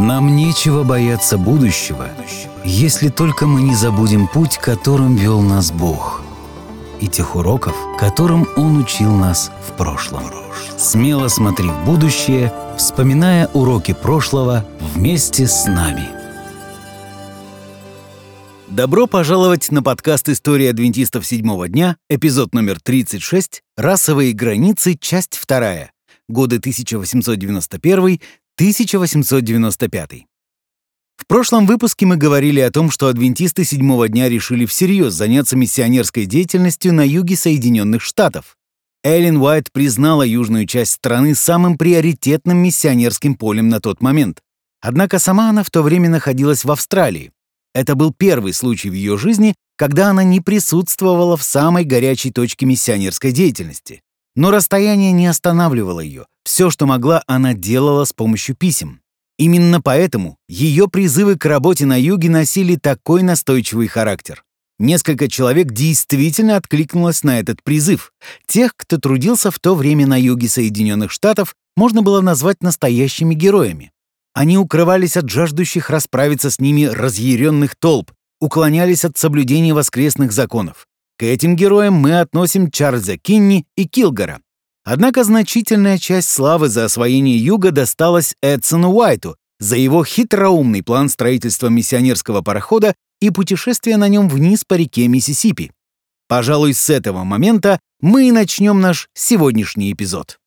Нам нечего бояться будущего, если только мы не забудем путь, которым вел нас Бог, и тех уроков, которым Он учил нас в прошлом. Смело смотри в будущее, вспоминая уроки прошлого вместе с нами. Добро пожаловать на подкаст «История адвентистов седьмого дня», эпизод номер 36, «Расовые границы», часть вторая, годы 1891 1895. В прошлом выпуске мы говорили о том, что адвентисты седьмого дня решили всерьез заняться миссионерской деятельностью на юге Соединенных Штатов. Эллен Уайт признала южную часть страны самым приоритетным миссионерским полем на тот момент. Однако сама она в то время находилась в Австралии. Это был первый случай в ее жизни, когда она не присутствовала в самой горячей точке миссионерской деятельности. Но расстояние не останавливало ее. Все, что могла, она делала с помощью писем. Именно поэтому ее призывы к работе на юге носили такой настойчивый характер. Несколько человек действительно откликнулось на этот призыв. Тех, кто трудился в то время на юге Соединенных Штатов, можно было назвать настоящими героями. Они укрывались от жаждущих расправиться с ними разъяренных толп, уклонялись от соблюдения воскресных законов. К этим героям мы относим Чарльза Кинни и Килгора. Однако значительная часть славы за освоение Юга досталась Эдсону Уайту за его хитроумный план строительства миссионерского парохода и путешествия на нем вниз по реке Миссисипи. Пожалуй, с этого момента мы и начнем наш сегодняшний эпизод.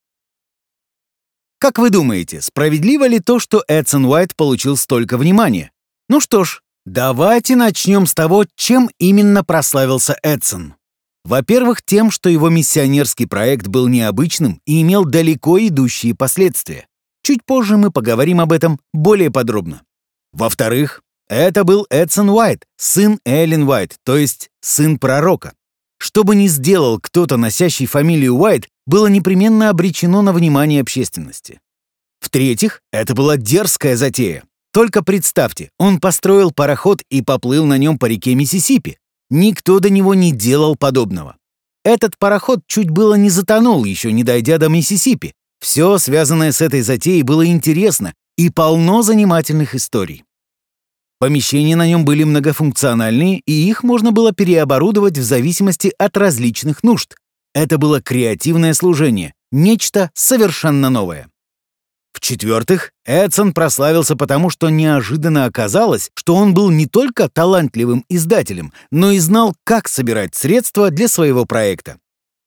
Как вы думаете, справедливо ли то, что Эдсон Уайт получил столько внимания? Ну что ж, Давайте начнем с того, чем именно прославился Эдсон. Во-первых, тем, что его миссионерский проект был необычным и имел далеко идущие последствия. Чуть позже мы поговорим об этом более подробно. Во-вторых, это был Эдсон Уайт, сын Эллен Уайт, то есть сын пророка. Что бы ни сделал кто-то, носящий фамилию Уайт, было непременно обречено на внимание общественности. В-третьих, это была дерзкая затея. Только представьте, он построил пароход и поплыл на нем по реке Миссисипи. Никто до него не делал подобного. Этот пароход чуть было не затонул, еще не дойдя до Миссисипи. Все, связанное с этой затеей, было интересно и полно занимательных историй. Помещения на нем были многофункциональные, и их можно было переоборудовать в зависимости от различных нужд. Это было креативное служение, нечто совершенно новое. В-четвертых, Эдсон прославился потому, что неожиданно оказалось, что он был не только талантливым издателем, но и знал, как собирать средства для своего проекта.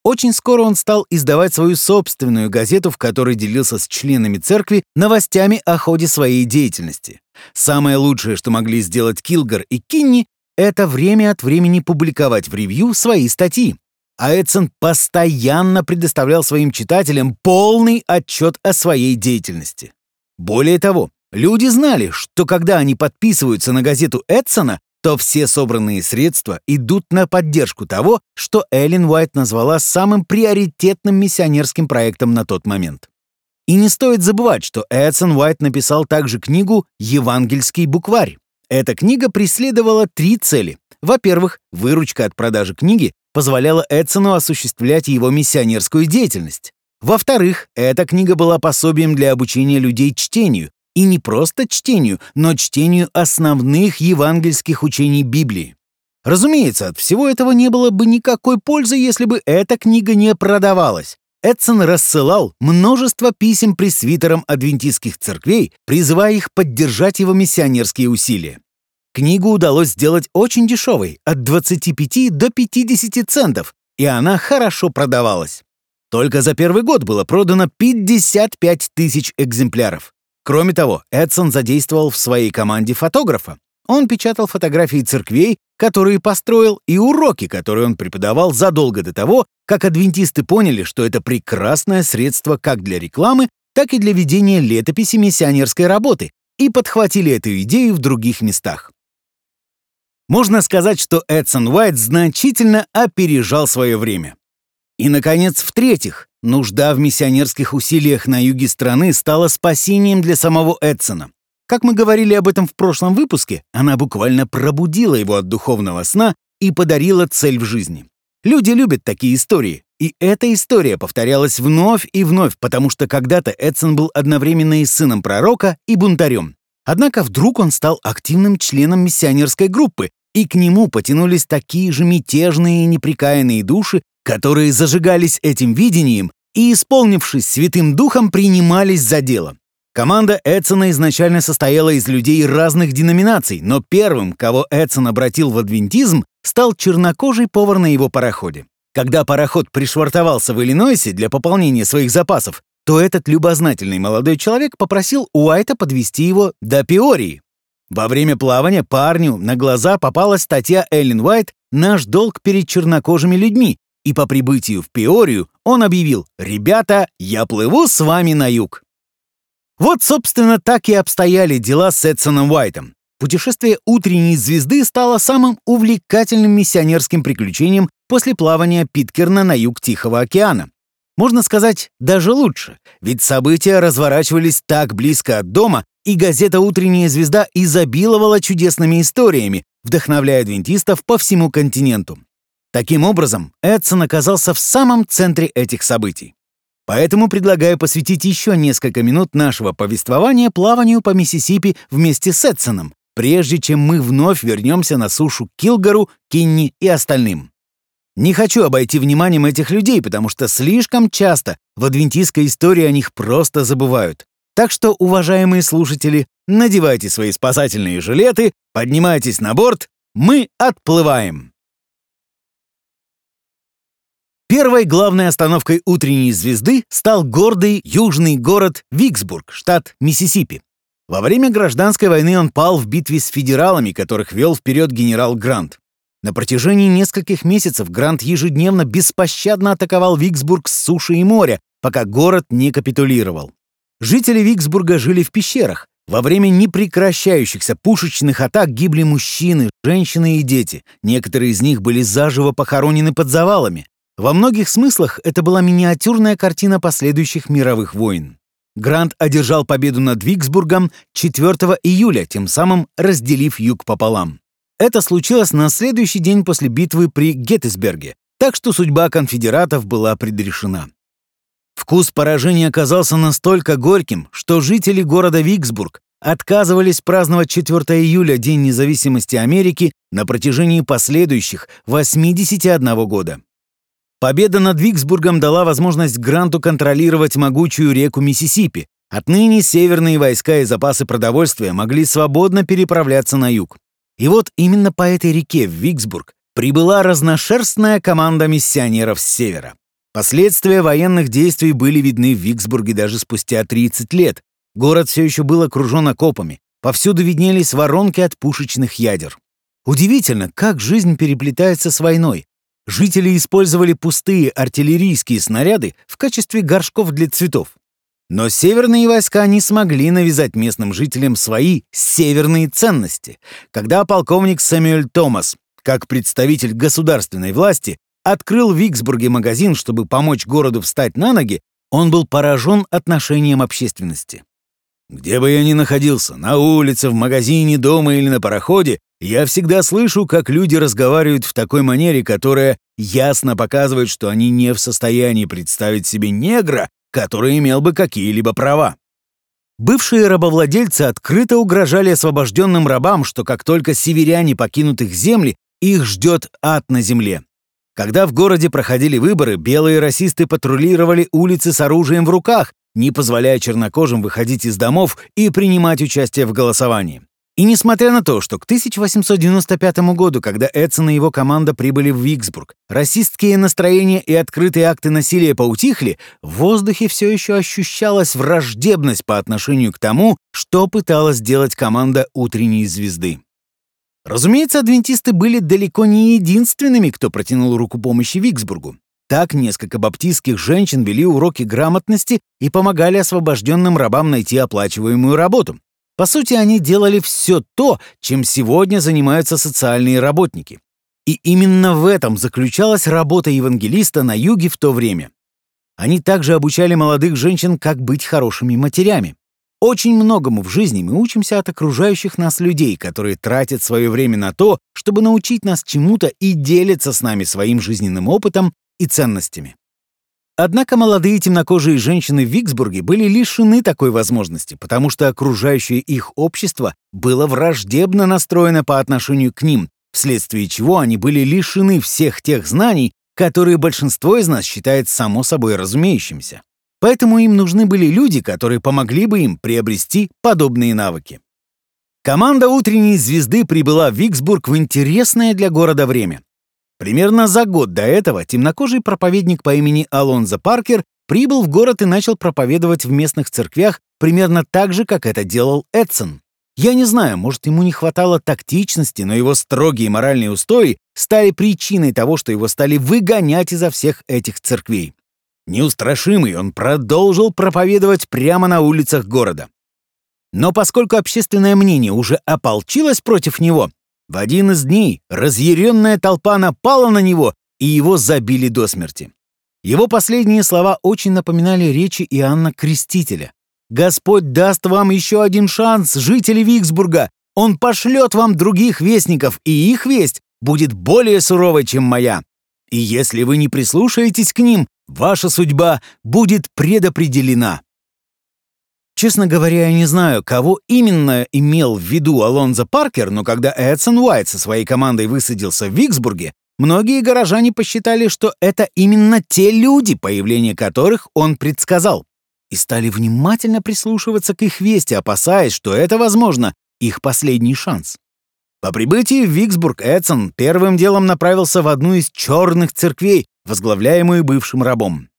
Очень скоро он стал издавать свою собственную газету, в которой делился с членами церкви новостями о ходе своей деятельности. Самое лучшее, что могли сделать Килгар и Кинни, это время от времени публиковать в ревью свои статьи а Эдсон постоянно предоставлял своим читателям полный отчет о своей деятельности. Более того, люди знали, что когда они подписываются на газету Эдсона, то все собранные средства идут на поддержку того, что Эллен Уайт назвала самым приоритетным миссионерским проектом на тот момент. И не стоит забывать, что Эдсон Уайт написал также книгу «Евангельский букварь». Эта книга преследовала три цели. Во-первых, выручка от продажи книги позволяла Эдсону осуществлять его миссионерскую деятельность. Во-вторых, эта книга была пособием для обучения людей чтению, и не просто чтению, но чтению основных евангельских учений Библии. Разумеется, от всего этого не было бы никакой пользы, если бы эта книга не продавалась. Эдсон рассылал множество писем пресвитерам адвентистских церквей, призывая их поддержать его миссионерские усилия. Книгу удалось сделать очень дешевой, от 25 до 50 центов, и она хорошо продавалась. Только за первый год было продано 55 тысяч экземпляров. Кроме того, Эдсон задействовал в своей команде фотографа. Он печатал фотографии церквей, которые построил, и уроки, которые он преподавал задолго до того, как адвентисты поняли, что это прекрасное средство как для рекламы, так и для ведения летописи миссионерской работы, и подхватили эту идею в других местах. Можно сказать, что Эдсон Уайт значительно опережал свое время. И, наконец, в-третьих, нужда в миссионерских усилиях на юге страны стала спасением для самого Эдсона. Как мы говорили об этом в прошлом выпуске, она буквально пробудила его от духовного сна и подарила цель в жизни. Люди любят такие истории, и эта история повторялась вновь и вновь, потому что когда-то Эдсон был одновременно и сыном пророка, и бунтарем. Однако вдруг он стал активным членом миссионерской группы, и к нему потянулись такие же мятежные и неприкаянные души, которые зажигались этим видением и, исполнившись Святым Духом, принимались за дело. Команда Эдсона изначально состояла из людей разных деноминаций, но первым, кого Эдсон обратил в адвентизм, стал чернокожий повар на его пароходе. Когда пароход пришвартовался в Иллинойсе для пополнения своих запасов, то этот любознательный молодой человек попросил Уайта подвести его до Пиории. Во время плавания парню на глаза попалась статья Эллен Уайт «Наш долг перед чернокожими людьми», и по прибытию в Пиорию он объявил «Ребята, я плыву с вами на юг». Вот, собственно, так и обстояли дела с Эдсоном Уайтом. Путешествие утренней звезды стало самым увлекательным миссионерским приключением после плавания Питкерна на юг Тихого океана. Можно сказать, даже лучше, ведь события разворачивались так близко от дома, и газета «Утренняя звезда» изобиловала чудесными историями, вдохновляя адвентистов по всему континенту. Таким образом, Эдсон оказался в самом центре этих событий. Поэтому предлагаю посвятить еще несколько минут нашего повествования плаванию по Миссисипи вместе с Эдсоном, прежде чем мы вновь вернемся на сушу Килгару, Кинни и остальным. Не хочу обойти вниманием этих людей, потому что слишком часто в адвентистской истории о них просто забывают. Так что, уважаемые слушатели, надевайте свои спасательные жилеты, поднимайтесь на борт, мы отплываем. Первой главной остановкой утренней звезды стал гордый южный город Виксбург, штат Миссисипи. Во время гражданской войны он пал в битве с федералами, которых вел вперед генерал Грант. На протяжении нескольких месяцев Грант ежедневно беспощадно атаковал Виксбург с суши и моря, пока город не капитулировал. Жители Виксбурга жили в пещерах. Во время непрекращающихся пушечных атак гибли мужчины, женщины и дети. Некоторые из них были заживо похоронены под завалами. Во многих смыслах это была миниатюрная картина последующих мировых войн. Грант одержал победу над Виксбургом 4 июля, тем самым разделив юг пополам. Это случилось на следующий день после битвы при Геттисберге, так что судьба конфедератов была предрешена. Вкус поражения оказался настолько горьким, что жители города Виксбург отказывались праздновать 4 июля, День независимости Америки, на протяжении последующих 81 года. Победа над Виксбургом дала возможность Гранту контролировать могучую реку Миссисипи. Отныне северные войска и запасы продовольствия могли свободно переправляться на юг. И вот именно по этой реке в Виксбург прибыла разношерстная команда миссионеров с севера. Последствия военных действий были видны в Виксбурге даже спустя 30 лет. Город все еще был окружен окопами. Повсюду виднелись воронки от пушечных ядер. Удивительно, как жизнь переплетается с войной. Жители использовали пустые артиллерийские снаряды в качестве горшков для цветов. Но северные войска не смогли навязать местным жителям свои северные ценности. Когда полковник Сэмюэль Томас, как представитель государственной власти, открыл в Виксбурге магазин, чтобы помочь городу встать на ноги, он был поражен отношением общественности. Где бы я ни находился, на улице, в магазине, дома или на пароходе, я всегда слышу, как люди разговаривают в такой манере, которая ясно показывает, что они не в состоянии представить себе негра, который имел бы какие-либо права. Бывшие рабовладельцы открыто угрожали освобожденным рабам, что как только северяне покинут их земли, их ждет ад на земле. Когда в городе проходили выборы, белые расисты патрулировали улицы с оружием в руках, не позволяя чернокожим выходить из домов и принимать участие в голосовании. И несмотря на то, что к 1895 году, когда Эдсон и его команда прибыли в Виксбург, расистские настроения и открытые акты насилия поутихли, в воздухе все еще ощущалась враждебность по отношению к тому, что пыталась сделать команда «Утренней звезды». Разумеется, адвентисты были далеко не единственными, кто протянул руку помощи Виксбургу. Так несколько баптистских женщин вели уроки грамотности и помогали освобожденным рабам найти оплачиваемую работу. По сути, они делали все то, чем сегодня занимаются социальные работники. И именно в этом заключалась работа евангелиста на юге в то время. Они также обучали молодых женщин, как быть хорошими матерями. Очень многому в жизни мы учимся от окружающих нас людей, которые тратят свое время на то, чтобы научить нас чему-то и делятся с нами своим жизненным опытом и ценностями. Однако молодые темнокожие женщины в Виксбурге были лишены такой возможности, потому что окружающее их общество было враждебно настроено по отношению к ним, вследствие чего они были лишены всех тех знаний, которые большинство из нас считает само собой разумеющимся. Поэтому им нужны были люди, которые помогли бы им приобрести подобные навыки. Команда «Утренней звезды» прибыла в Виксбург в интересное для города время. Примерно за год до этого темнокожий проповедник по имени Алонзо Паркер прибыл в город и начал проповедовать в местных церквях примерно так же, как это делал Эдсон. Я не знаю, может, ему не хватало тактичности, но его строгие моральные устои стали причиной того, что его стали выгонять изо всех этих церквей. Неустрашимый он продолжил проповедовать прямо на улицах города. Но поскольку общественное мнение уже ополчилось против него, в один из дней разъяренная толпа напала на него, и его забили до смерти. Его последние слова очень напоминали речи Иоанна Крестителя. «Господь даст вам еще один шанс, жители Виксбурга! Он пошлет вам других вестников, и их весть будет более суровой, чем моя. И если вы не прислушаетесь к ним, ваша судьба будет предопределена». Честно говоря, я не знаю, кого именно имел в виду Алонзо Паркер, но когда Эдсон Уайт со своей командой высадился в Виксбурге, многие горожане посчитали, что это именно те люди, появление которых он предсказал, и стали внимательно прислушиваться к их вести, опасаясь, что это, возможно, их последний шанс. По прибытии в Виксбург Эдсон первым делом направился в одну из черных церквей, возглавляемую бывшим рабом.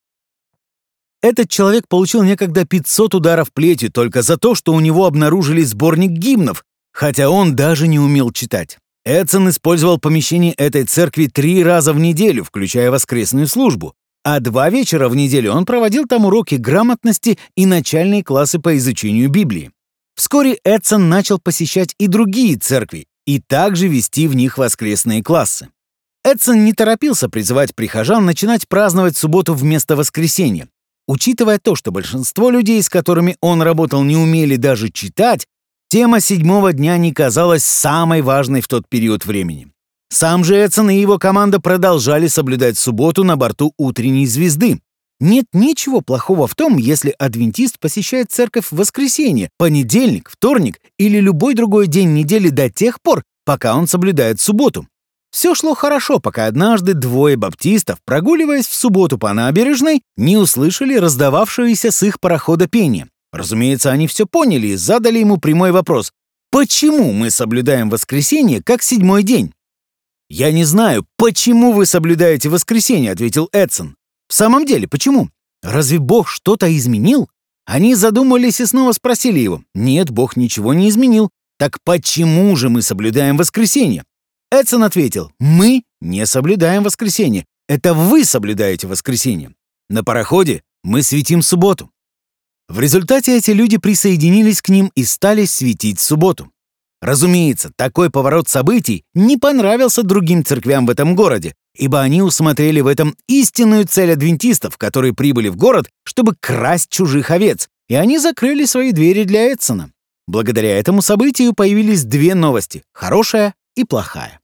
Этот человек получил некогда 500 ударов плетью только за то, что у него обнаружили сборник гимнов, хотя он даже не умел читать. Эдсон использовал помещение этой церкви три раза в неделю, включая воскресную службу, а два вечера в неделю он проводил там уроки грамотности и начальные классы по изучению Библии. Вскоре Эдсон начал посещать и другие церкви и также вести в них воскресные классы. Эдсон не торопился призывать прихожан начинать праздновать субботу вместо воскресенья. Учитывая то, что большинство людей, с которыми он работал, не умели даже читать, тема седьмого дня не казалась самой важной в тот период времени. Сам же Эдсон и его команда продолжали соблюдать субботу на борту утренней звезды. Нет ничего плохого в том, если адвентист посещает церковь в воскресенье, понедельник, вторник или любой другой день недели до тех пор, пока он соблюдает субботу. Все шло хорошо, пока однажды двое баптистов, прогуливаясь в субботу по набережной, не услышали раздававшееся с их парохода пение. Разумеется, они все поняли и задали ему прямой вопрос. «Почему мы соблюдаем воскресенье как седьмой день?» «Я не знаю, почему вы соблюдаете воскресенье», — ответил Эдсон. «В самом деле, почему? Разве Бог что-то изменил?» Они задумались и снова спросили его. «Нет, Бог ничего не изменил. Так почему же мы соблюдаем воскресенье?» Эдсон ответил, «Мы не соблюдаем воскресенье. Это вы соблюдаете воскресенье. На пароходе мы светим субботу». В результате эти люди присоединились к ним и стали светить субботу. Разумеется, такой поворот событий не понравился другим церквям в этом городе, ибо они усмотрели в этом истинную цель адвентистов, которые прибыли в город, чтобы красть чужих овец, и они закрыли свои двери для Эдсона. Благодаря этому событию появились две новости — хорошая и плохая.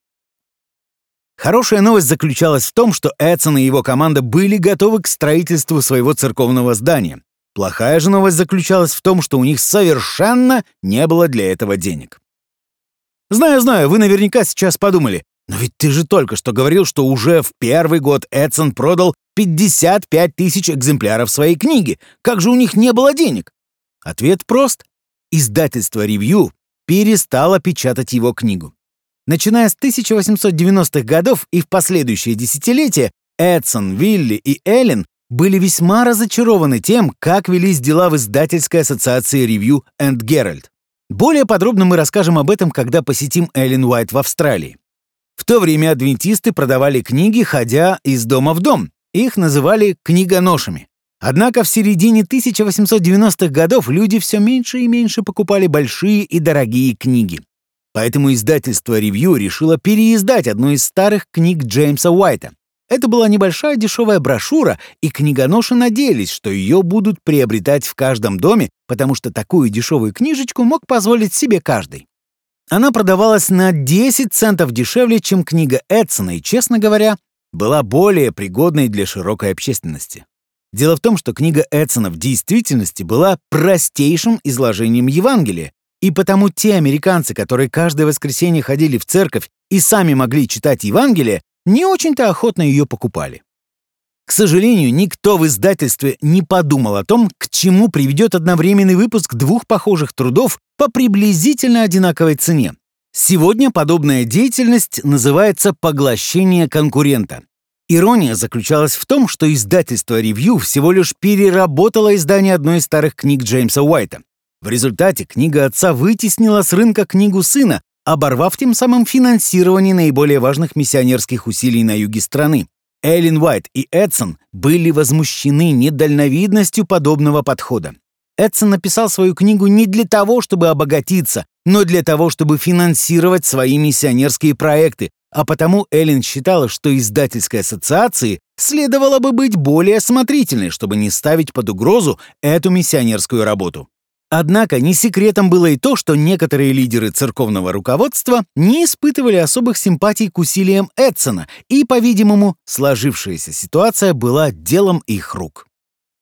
Хорошая новость заключалась в том, что Эдсон и его команда были готовы к строительству своего церковного здания. Плохая же новость заключалась в том, что у них совершенно не было для этого денег. Знаю, знаю, вы наверняка сейчас подумали, но ведь ты же только что говорил, что уже в первый год Эдсон продал 55 тысяч экземпляров своей книги. Как же у них не было денег? Ответ прост. Издательство «Ревью» перестало печатать его книгу. Начиная с 1890-х годов и в последующие десятилетия Эдсон, Вилли и Эллен были весьма разочарованы тем, как велись дела в издательской ассоциации Review and Herald. Более подробно мы расскажем об этом, когда посетим Эллен Уайт в Австралии. В то время адвентисты продавали книги, ходя из дома в дом. Их называли книгоношами. Однако в середине 1890-х годов люди все меньше и меньше покупали большие и дорогие книги. Поэтому издательство «Ревью» решило переиздать одну из старых книг Джеймса Уайта. Это была небольшая дешевая брошюра, и книгоноши надеялись, что ее будут приобретать в каждом доме, потому что такую дешевую книжечку мог позволить себе каждый. Она продавалась на 10 центов дешевле, чем книга Эдсона, и, честно говоря, была более пригодной для широкой общественности. Дело в том, что книга Эдсона в действительности была простейшим изложением Евангелия, и потому те американцы, которые каждое воскресенье ходили в церковь и сами могли читать Евангелие, не очень-то охотно ее покупали. К сожалению, никто в издательстве не подумал о том, к чему приведет одновременный выпуск двух похожих трудов по приблизительно одинаковой цене. Сегодня подобная деятельность называется поглощение конкурента. Ирония заключалась в том, что издательство «Ревью» всего лишь переработало издание одной из старых книг Джеймса Уайта. В результате книга отца вытеснила с рынка книгу сына, оборвав тем самым финансирование наиболее важных миссионерских усилий на юге страны. Эллен Уайт и Эдсон были возмущены недальновидностью подобного подхода. Эдсон написал свою книгу не для того, чтобы обогатиться, но для того, чтобы финансировать свои миссионерские проекты, а потому Эллен считала, что издательской ассоциации следовало бы быть более осмотрительной, чтобы не ставить под угрозу эту миссионерскую работу. Однако не секретом было и то, что некоторые лидеры церковного руководства не испытывали особых симпатий к усилиям Эдсона, и, по-видимому, сложившаяся ситуация была делом их рук.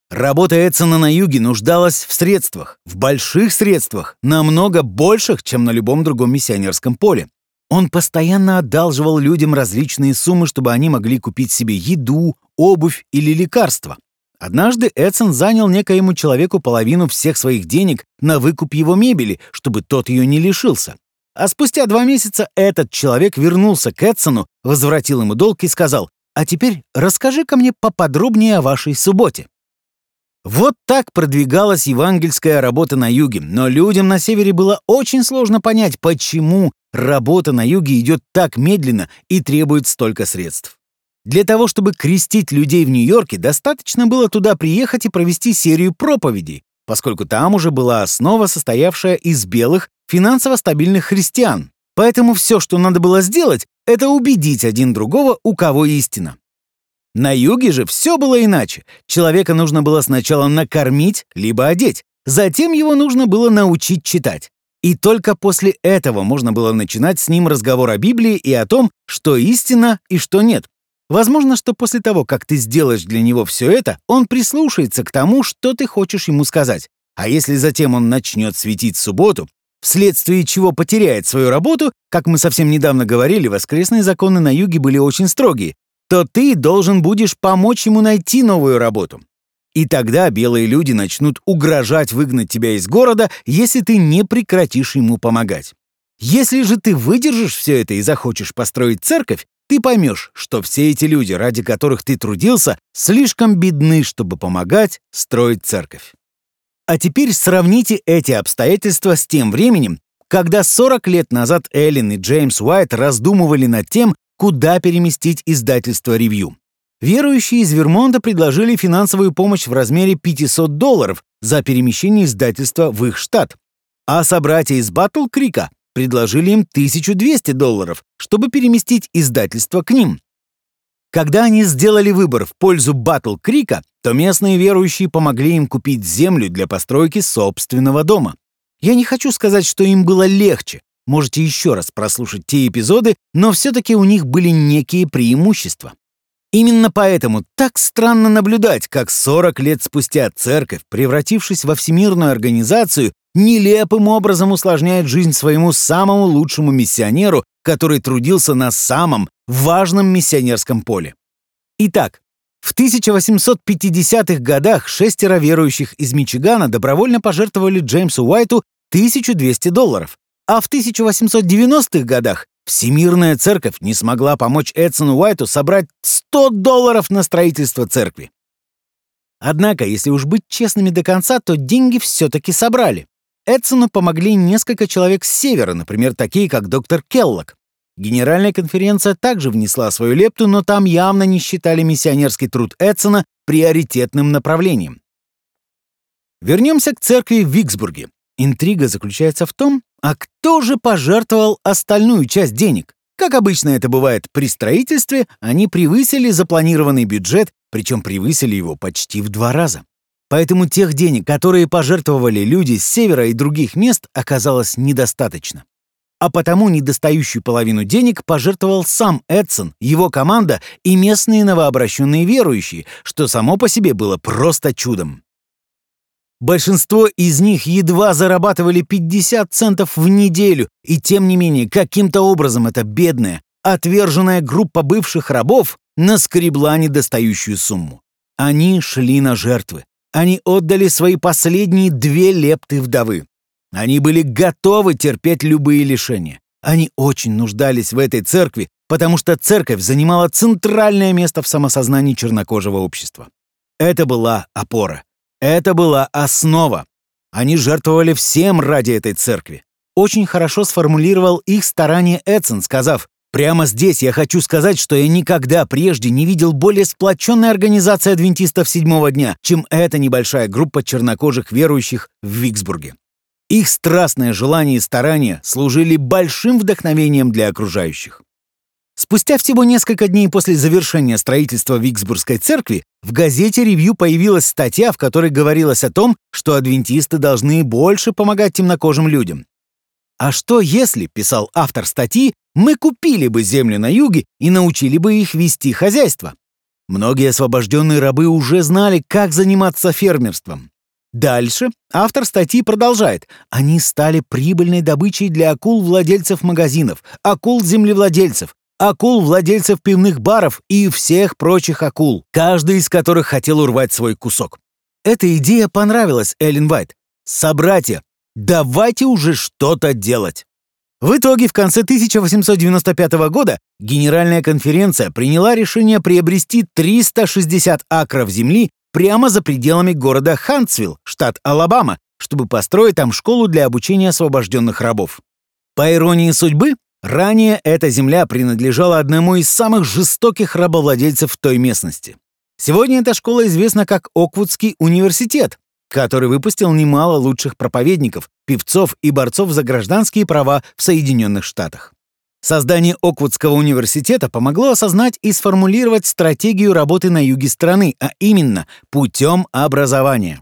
Работа Эдсона на юге нуждалась в средствах, в больших средствах, намного больших, чем на любом другом миссионерском поле. Он постоянно одалживал людям различные суммы, чтобы они могли купить себе еду, обувь или лекарства. Однажды Эдсон занял некоему человеку половину всех своих денег на выкуп его мебели, чтобы тот ее не лишился. А спустя два месяца этот человек вернулся к Эдсону, возвратил ему долг и сказал, «А теперь расскажи-ка мне поподробнее о вашей субботе». Вот так продвигалась евангельская работа на юге, но людям на севере было очень сложно понять, почему работа на юге идет так медленно и требует столько средств. Для того, чтобы крестить людей в Нью-Йорке, достаточно было туда приехать и провести серию проповедей, поскольку там уже была основа, состоявшая из белых, финансово стабильных христиан. Поэтому все, что надо было сделать, это убедить один другого, у кого истина. На юге же все было иначе. Человека нужно было сначала накормить, либо одеть. Затем его нужно было научить читать. И только после этого можно было начинать с ним разговор о Библии и о том, что истина и что нет. Возможно, что после того, как ты сделаешь для него все это, он прислушается к тому, что ты хочешь ему сказать. А если затем он начнет светить субботу, вследствие чего потеряет свою работу, как мы совсем недавно говорили, воскресные законы на юге были очень строгие, то ты должен будешь помочь ему найти новую работу. И тогда белые люди начнут угрожать выгнать тебя из города, если ты не прекратишь ему помогать. Если же ты выдержишь все это и захочешь построить церковь, ты поймешь, что все эти люди, ради которых ты трудился, слишком бедны, чтобы помогать строить церковь. А теперь сравните эти обстоятельства с тем временем, когда 40 лет назад Эллен и Джеймс Уайт раздумывали над тем, куда переместить издательство «Ревью». Верующие из Вермонта предложили финансовую помощь в размере 500 долларов за перемещение издательства в их штат. А собратья из Батл Крика предложили им 1200 долларов, чтобы переместить издательство к ним. Когда они сделали выбор в пользу Батл Крика, то местные верующие помогли им купить землю для постройки собственного дома. Я не хочу сказать, что им было легче, Можете еще раз прослушать те эпизоды, но все-таки у них были некие преимущества. Именно поэтому так странно наблюдать, как 40 лет спустя церковь, превратившись во всемирную организацию, нелепым образом усложняет жизнь своему самому лучшему миссионеру, который трудился на самом важном миссионерском поле. Итак, в 1850-х годах шестеро верующих из Мичигана добровольно пожертвовали Джеймсу Уайту 1200 долларов, а в 1890-х годах Всемирная церковь не смогла помочь Эдсону Уайту собрать 100 долларов на строительство церкви. Однако, если уж быть честными до конца, то деньги все-таки собрали. Эдсону помогли несколько человек с севера, например, такие как доктор Келлок. Генеральная конференция также внесла свою лепту, но там явно не считали миссионерский труд Эдсона приоритетным направлением. Вернемся к церкви в Виксбурге. Интрига заключается в том, а кто же пожертвовал остальную часть денег? Как обычно это бывает при строительстве, они превысили запланированный бюджет, причем превысили его почти в два раза. Поэтому тех денег, которые пожертвовали люди с севера и других мест, оказалось недостаточно. а потому недостающую половину денег пожертвовал сам Эдсон, его команда и местные новообращенные верующие, что само по себе было просто чудом. Большинство из них едва зарабатывали 50 центов в неделю, и тем не менее, каким-то образом эта бедная, отверженная группа бывших рабов наскребла недостающую сумму. Они шли на жертвы. Они отдали свои последние две лепты вдовы. Они были готовы терпеть любые лишения. Они очень нуждались в этой церкви, потому что церковь занимала центральное место в самосознании чернокожего общества. Это была опора. Это была основа. Они жертвовали всем ради этой церкви. Очень хорошо сформулировал их старание Эдсон, сказав, «Прямо здесь я хочу сказать, что я никогда прежде не видел более сплоченной организации адвентистов седьмого дня, чем эта небольшая группа чернокожих верующих в Виксбурге. Их страстное желание и старания служили большим вдохновением для окружающих. Спустя всего несколько дней после завершения строительства Виксбургской церкви в газете «Ревью» появилась статья, в которой говорилось о том, что адвентисты должны больше помогать темнокожим людям. «А что если, — писал автор статьи, — мы купили бы землю на юге и научили бы их вести хозяйство?» Многие освобожденные рабы уже знали, как заниматься фермерством. Дальше автор статьи продолжает. Они стали прибыльной добычей для акул владельцев магазинов, акул землевладельцев, акул владельцев пивных баров и всех прочих акул, каждый из которых хотел урвать свой кусок. Эта идея понравилась Эллен Вайт. «Собратья, давайте уже что-то делать!» В итоге в конце 1895 года Генеральная конференция приняла решение приобрести 360 акров земли прямо за пределами города Хантсвилл, штат Алабама, чтобы построить там школу для обучения освобожденных рабов. По иронии судьбы, Ранее эта земля принадлежала одному из самых жестоких рабовладельцев той местности. Сегодня эта школа известна как Оквудский университет, который выпустил немало лучших проповедников, певцов и борцов за гражданские права в Соединенных Штатах. Создание Оквудского университета помогло осознать и сформулировать стратегию работы на юге страны, а именно путем образования.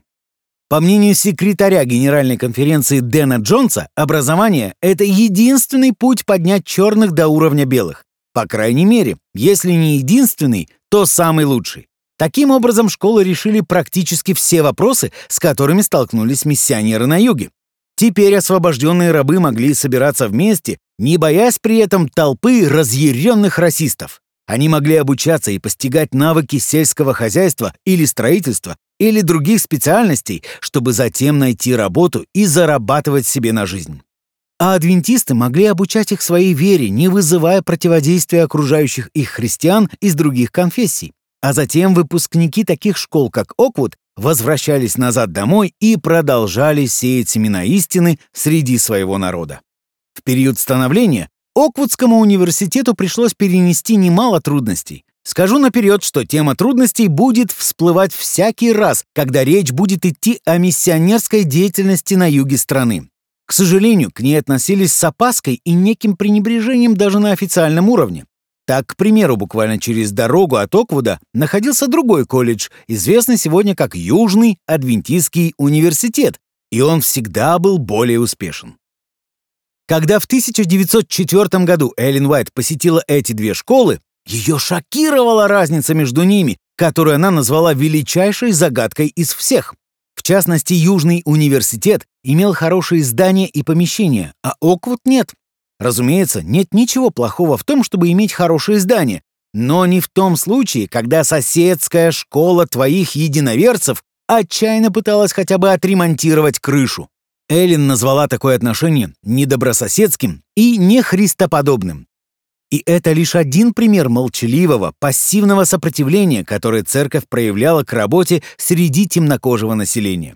По мнению секретаря Генеральной конференции Дэна Джонса, образование — это единственный путь поднять черных до уровня белых. По крайней мере, если не единственный, то самый лучший. Таким образом, школы решили практически все вопросы, с которыми столкнулись миссионеры на юге. Теперь освобожденные рабы могли собираться вместе, не боясь при этом толпы разъяренных расистов. Они могли обучаться и постигать навыки сельского хозяйства или строительства или других специальностей, чтобы затем найти работу и зарабатывать себе на жизнь. А адвентисты могли обучать их своей вере, не вызывая противодействия окружающих их христиан из других конфессий. А затем выпускники таких школ, как Оквуд, возвращались назад домой и продолжали сеять семена истины среди своего народа. В период становления Оквудскому университету пришлось перенести немало трудностей. Скажу наперед, что тема трудностей будет всплывать всякий раз, когда речь будет идти о миссионерской деятельности на юге страны. К сожалению, к ней относились с опаской и неким пренебрежением даже на официальном уровне. Так, к примеру, буквально через дорогу от Оквуда находился другой колледж, известный сегодня как Южный Адвентистский университет, и он всегда был более успешен. Когда в 1904 году Эллен Уайт посетила эти две школы, ее шокировала разница между ними, которую она назвала величайшей загадкой из всех. В частности, Южный университет имел хорошие здания и помещения, а Оквуд нет. Разумеется, нет ничего плохого в том, чтобы иметь хорошие здания, но не в том случае, когда соседская школа твоих единоверцев отчаянно пыталась хотя бы отремонтировать крышу. Эллен назвала такое отношение недобрососедским и нехристоподобным. И это лишь один пример молчаливого, пассивного сопротивления, которое церковь проявляла к работе среди темнокожего населения.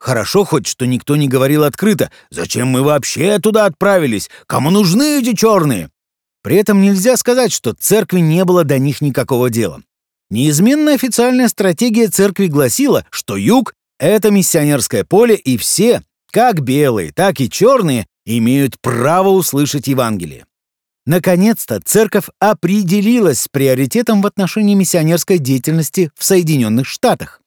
Хорошо хоть, что никто не говорил открыто «Зачем мы вообще туда отправились? Кому нужны эти черные?» При этом нельзя сказать, что церкви не было до них никакого дела. Неизменная официальная стратегия церкви гласила, что юг — это миссионерское поле, и все, как белые, так и черные, имеют право услышать Евангелие. Наконец-то церковь определилась с приоритетом в отношении миссионерской деятельности в Соединенных Штатах.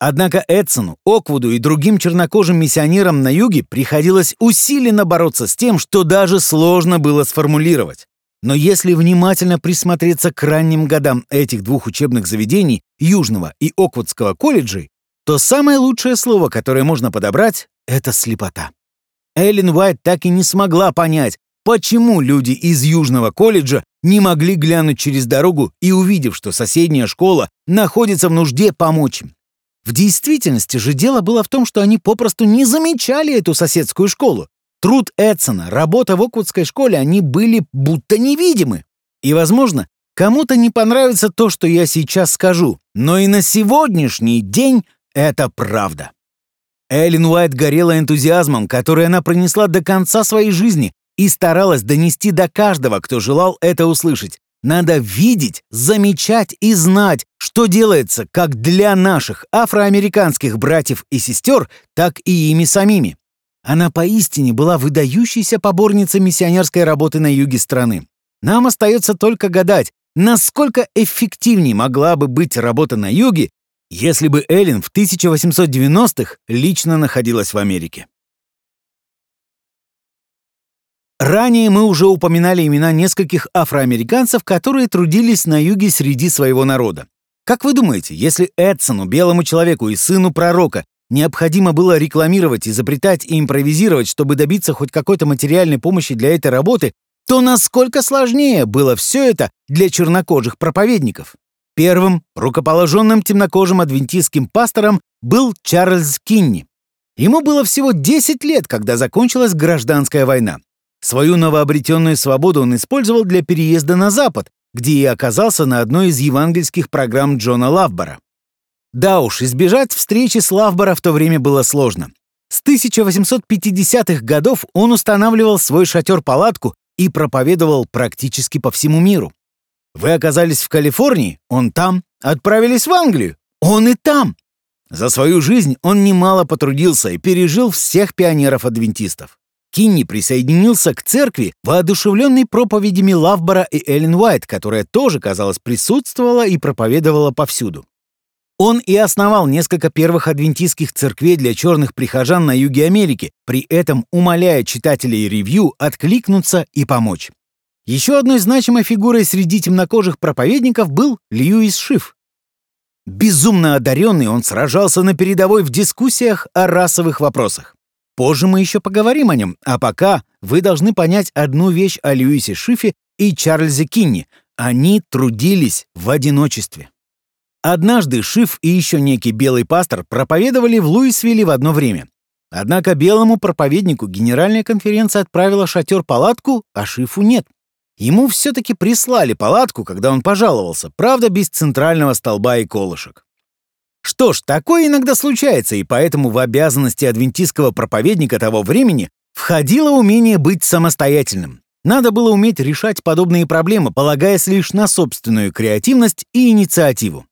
Однако Эдсону, Оквуду и другим чернокожим миссионерам на юге приходилось усиленно бороться с тем, что даже сложно было сформулировать. Но если внимательно присмотреться к ранним годам этих двух учебных заведений, Южного и Оквудского колледжей, то самое лучшее слово, которое можно подобрать, это слепота. Эллен Уайт так и не смогла понять, почему люди из Южного колледжа не могли глянуть через дорогу и, увидев, что соседняя школа находится в нужде, помочь им. В действительности же дело было в том, что они попросту не замечали эту соседскую школу. Труд Эдсона, работа в Оквудской школе, они были будто невидимы. И, возможно, кому-то не понравится то, что я сейчас скажу, но и на сегодняшний день это правда. Эллен Уайт горела энтузиазмом, который она пронесла до конца своей жизни и старалась донести до каждого, кто желал это услышать. Надо видеть, замечать и знать, что делается как для наших афроамериканских братьев и сестер, так и ими самими. Она поистине была выдающейся поборницей миссионерской работы на юге страны. Нам остается только гадать, насколько эффективнее могла бы быть работа на юге, если бы Эллен в 1890-х лично находилась в Америке. Ранее мы уже упоминали имена нескольких афроамериканцев, которые трудились на юге среди своего народа. Как вы думаете, если Эдсону, белому человеку и сыну пророка необходимо было рекламировать, изобретать и импровизировать, чтобы добиться хоть какой-то материальной помощи для этой работы, то насколько сложнее было все это для чернокожих проповедников? Первым рукоположенным темнокожим адвентистским пастором был Чарльз Кинни. Ему было всего 10 лет, когда закончилась гражданская война. Свою новообретенную свободу он использовал для переезда на Запад, где и оказался на одной из евангельских программ Джона Лавбора. Да уж, избежать встречи с Лавбора в то время было сложно. С 1850-х годов он устанавливал свой шатер-палатку и проповедовал практически по всему миру. Вы оказались в Калифорнии, он там, отправились в Англию, он и там. За свою жизнь он немало потрудился и пережил всех пионеров-адвентистов. Кинни присоединился к церкви, воодушевленной проповедями Лавбора и Эллен Уайт, которая тоже, казалось, присутствовала и проповедовала повсюду. Он и основал несколько первых адвентистских церквей для черных прихожан на юге Америки, при этом умоляя читателей ревью откликнуться и помочь. Еще одной значимой фигурой среди темнокожих проповедников был Льюис Шиф. Безумно одаренный, он сражался на передовой в дискуссиях о расовых вопросах. Позже мы еще поговорим о нем, а пока вы должны понять одну вещь о Льюисе Шифе и Чарльзе Кинни. Они трудились в одиночестве. Однажды Шиф и еще некий белый пастор проповедовали в Луисвилле в одно время. Однако белому проповеднику генеральная конференция отправила шатер-палатку, а Шифу нет. Ему все-таки прислали палатку, когда он пожаловался, правда, без центрального столба и колышек. Что ж, такое иногда случается, и поэтому в обязанности адвентистского проповедника того времени входило умение быть самостоятельным. Надо было уметь решать подобные проблемы, полагаясь лишь на собственную креативность и инициативу.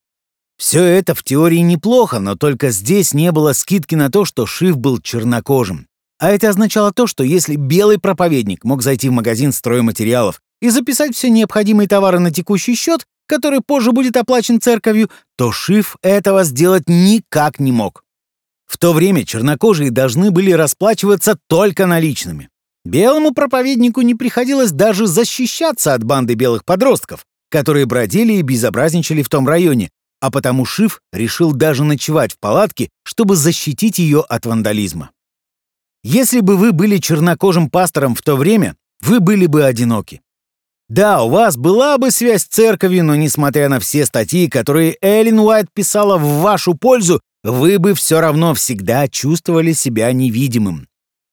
Все это в теории неплохо, но только здесь не было скидки на то, что Шиф был чернокожим. А это означало то, что если белый проповедник мог зайти в магазин стройматериалов и записать все необходимые товары на текущий счет, который позже будет оплачен церковью, то Шиф этого сделать никак не мог. В то время чернокожие должны были расплачиваться только наличными. Белому проповеднику не приходилось даже защищаться от банды белых подростков, которые бродили и безобразничали в том районе, а потому Шиф решил даже ночевать в палатке, чтобы защитить ее от вандализма. Если бы вы были чернокожим пастором в то время, вы были бы одиноки. Да, у вас была бы связь с церковью, но несмотря на все статьи, которые Эллен Уайт писала в вашу пользу, вы бы все равно всегда чувствовали себя невидимым.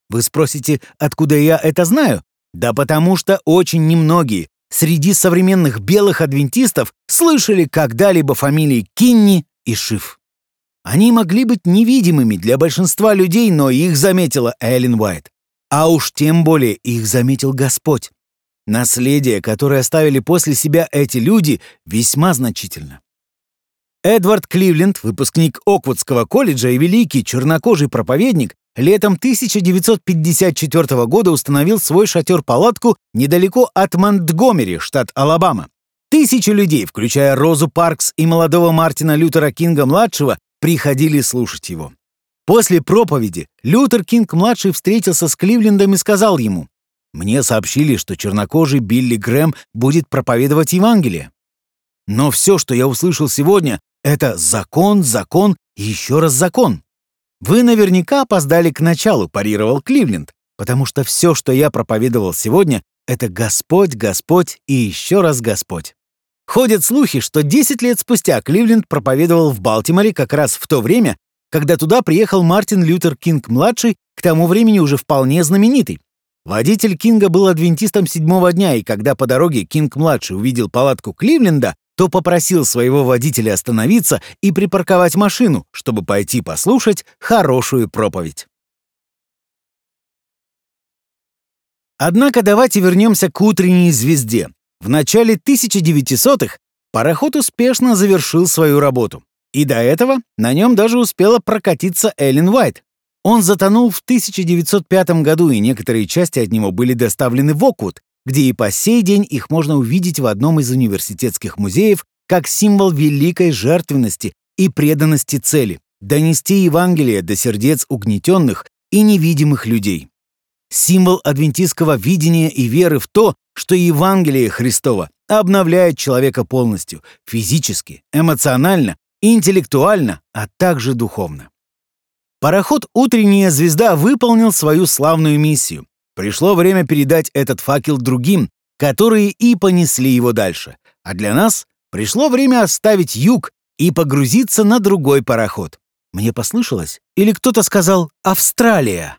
Вы спросите, откуда я это знаю? Да потому что очень немногие среди современных белых адвентистов слышали когда-либо фамилии Кинни и Шиф. Они могли быть невидимыми для большинства людей, но их заметила Эллен Уайт. А уж тем более их заметил Господь. Наследие, которое оставили после себя эти люди, весьма значительно. Эдвард Кливленд, выпускник Оквудского колледжа и великий чернокожий проповедник, летом 1954 года установил свой шатер-палатку недалеко от Монтгомери, штат Алабама. Тысячи людей, включая Розу Паркс и молодого Мартина Лютера Кинга-младшего, приходили слушать его. После проповеди Лютер Кинг-младший встретился с Кливлендом и сказал ему, «Мне сообщили, что чернокожий Билли Грэм будет проповедовать Евангелие. Но все, что я услышал сегодня, это закон, закон и еще раз закон. Вы наверняка опоздали к началу, парировал Кливленд, потому что все, что я проповедовал сегодня, это Господь, Господь и еще раз Господь. Ходят слухи, что 10 лет спустя Кливленд проповедовал в Балтиморе как раз в то время, когда туда приехал Мартин Лютер Кинг-младший, к тому времени уже вполне знаменитый. Водитель Кинга был адвентистом седьмого дня, и когда по дороге Кинг-младший увидел палатку Кливленда, то попросил своего водителя остановиться и припарковать машину, чтобы пойти послушать хорошую проповедь. Однако давайте вернемся к утренней звезде. В начале 1900-х пароход успешно завершил свою работу. И до этого на нем даже успела прокатиться Эллен Уайт. Он затонул в 1905 году, и некоторые части от него были доставлены в Оквуд, где и по сей день их можно увидеть в одном из университетских музеев как символ великой жертвенности и преданности цели — донести Евангелие до сердец угнетенных и невидимых людей. Символ адвентистского видения и веры в то, что Евангелие Христова обновляет человека полностью, физически, эмоционально, интеллектуально, а также духовно. Пароход «Утренняя звезда» выполнил свою славную миссию. Пришло время передать этот факел другим, которые и понесли его дальше. А для нас пришло время оставить юг и погрузиться на другой пароход. Мне послышалось? Или кто-то сказал «Австралия»?